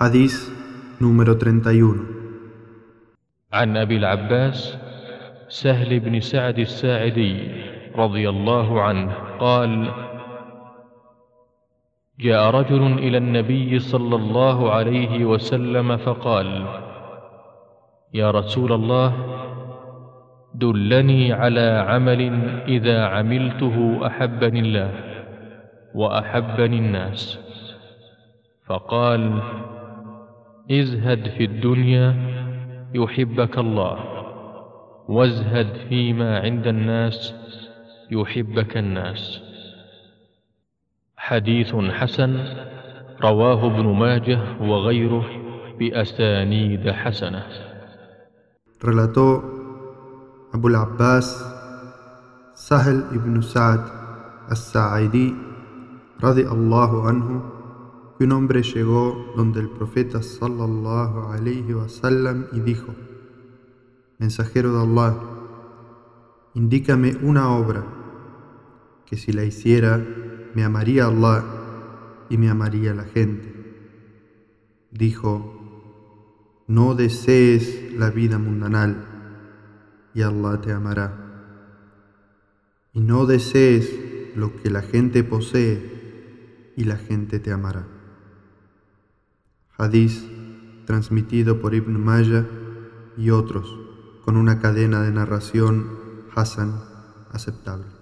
حديث número 31 عن أبي العباس سهل بن سعد الساعدي رضي الله عنه قال جاء رجل إلى النبي صلى الله عليه وسلم فقال يا رسول الله دلني على عمل إذا عملته أحبني الله وأحبني الناس. فقال ازهد في الدنيا يحبك الله وازهد فيما عند الناس يحبك الناس. حديث حسن رواه ابن ماجه وغيره بأسانيد حسنة. Relató Abu al-Abbas Sahel ibn Sa'd as-Sa'idi radiallahu anhu que un hombre llegó donde el profeta sallallahu alayhi wasallam y dijo Mensajero de Allah indícame una obra que si la hiciera me amaría Allah y me amaría la gente dijo no desees la vida mundanal y Allah te amará. Y no desees lo que la gente posee y la gente te amará. Hadith transmitido por Ibn Majah y otros con una cadena de narración Hassan aceptable.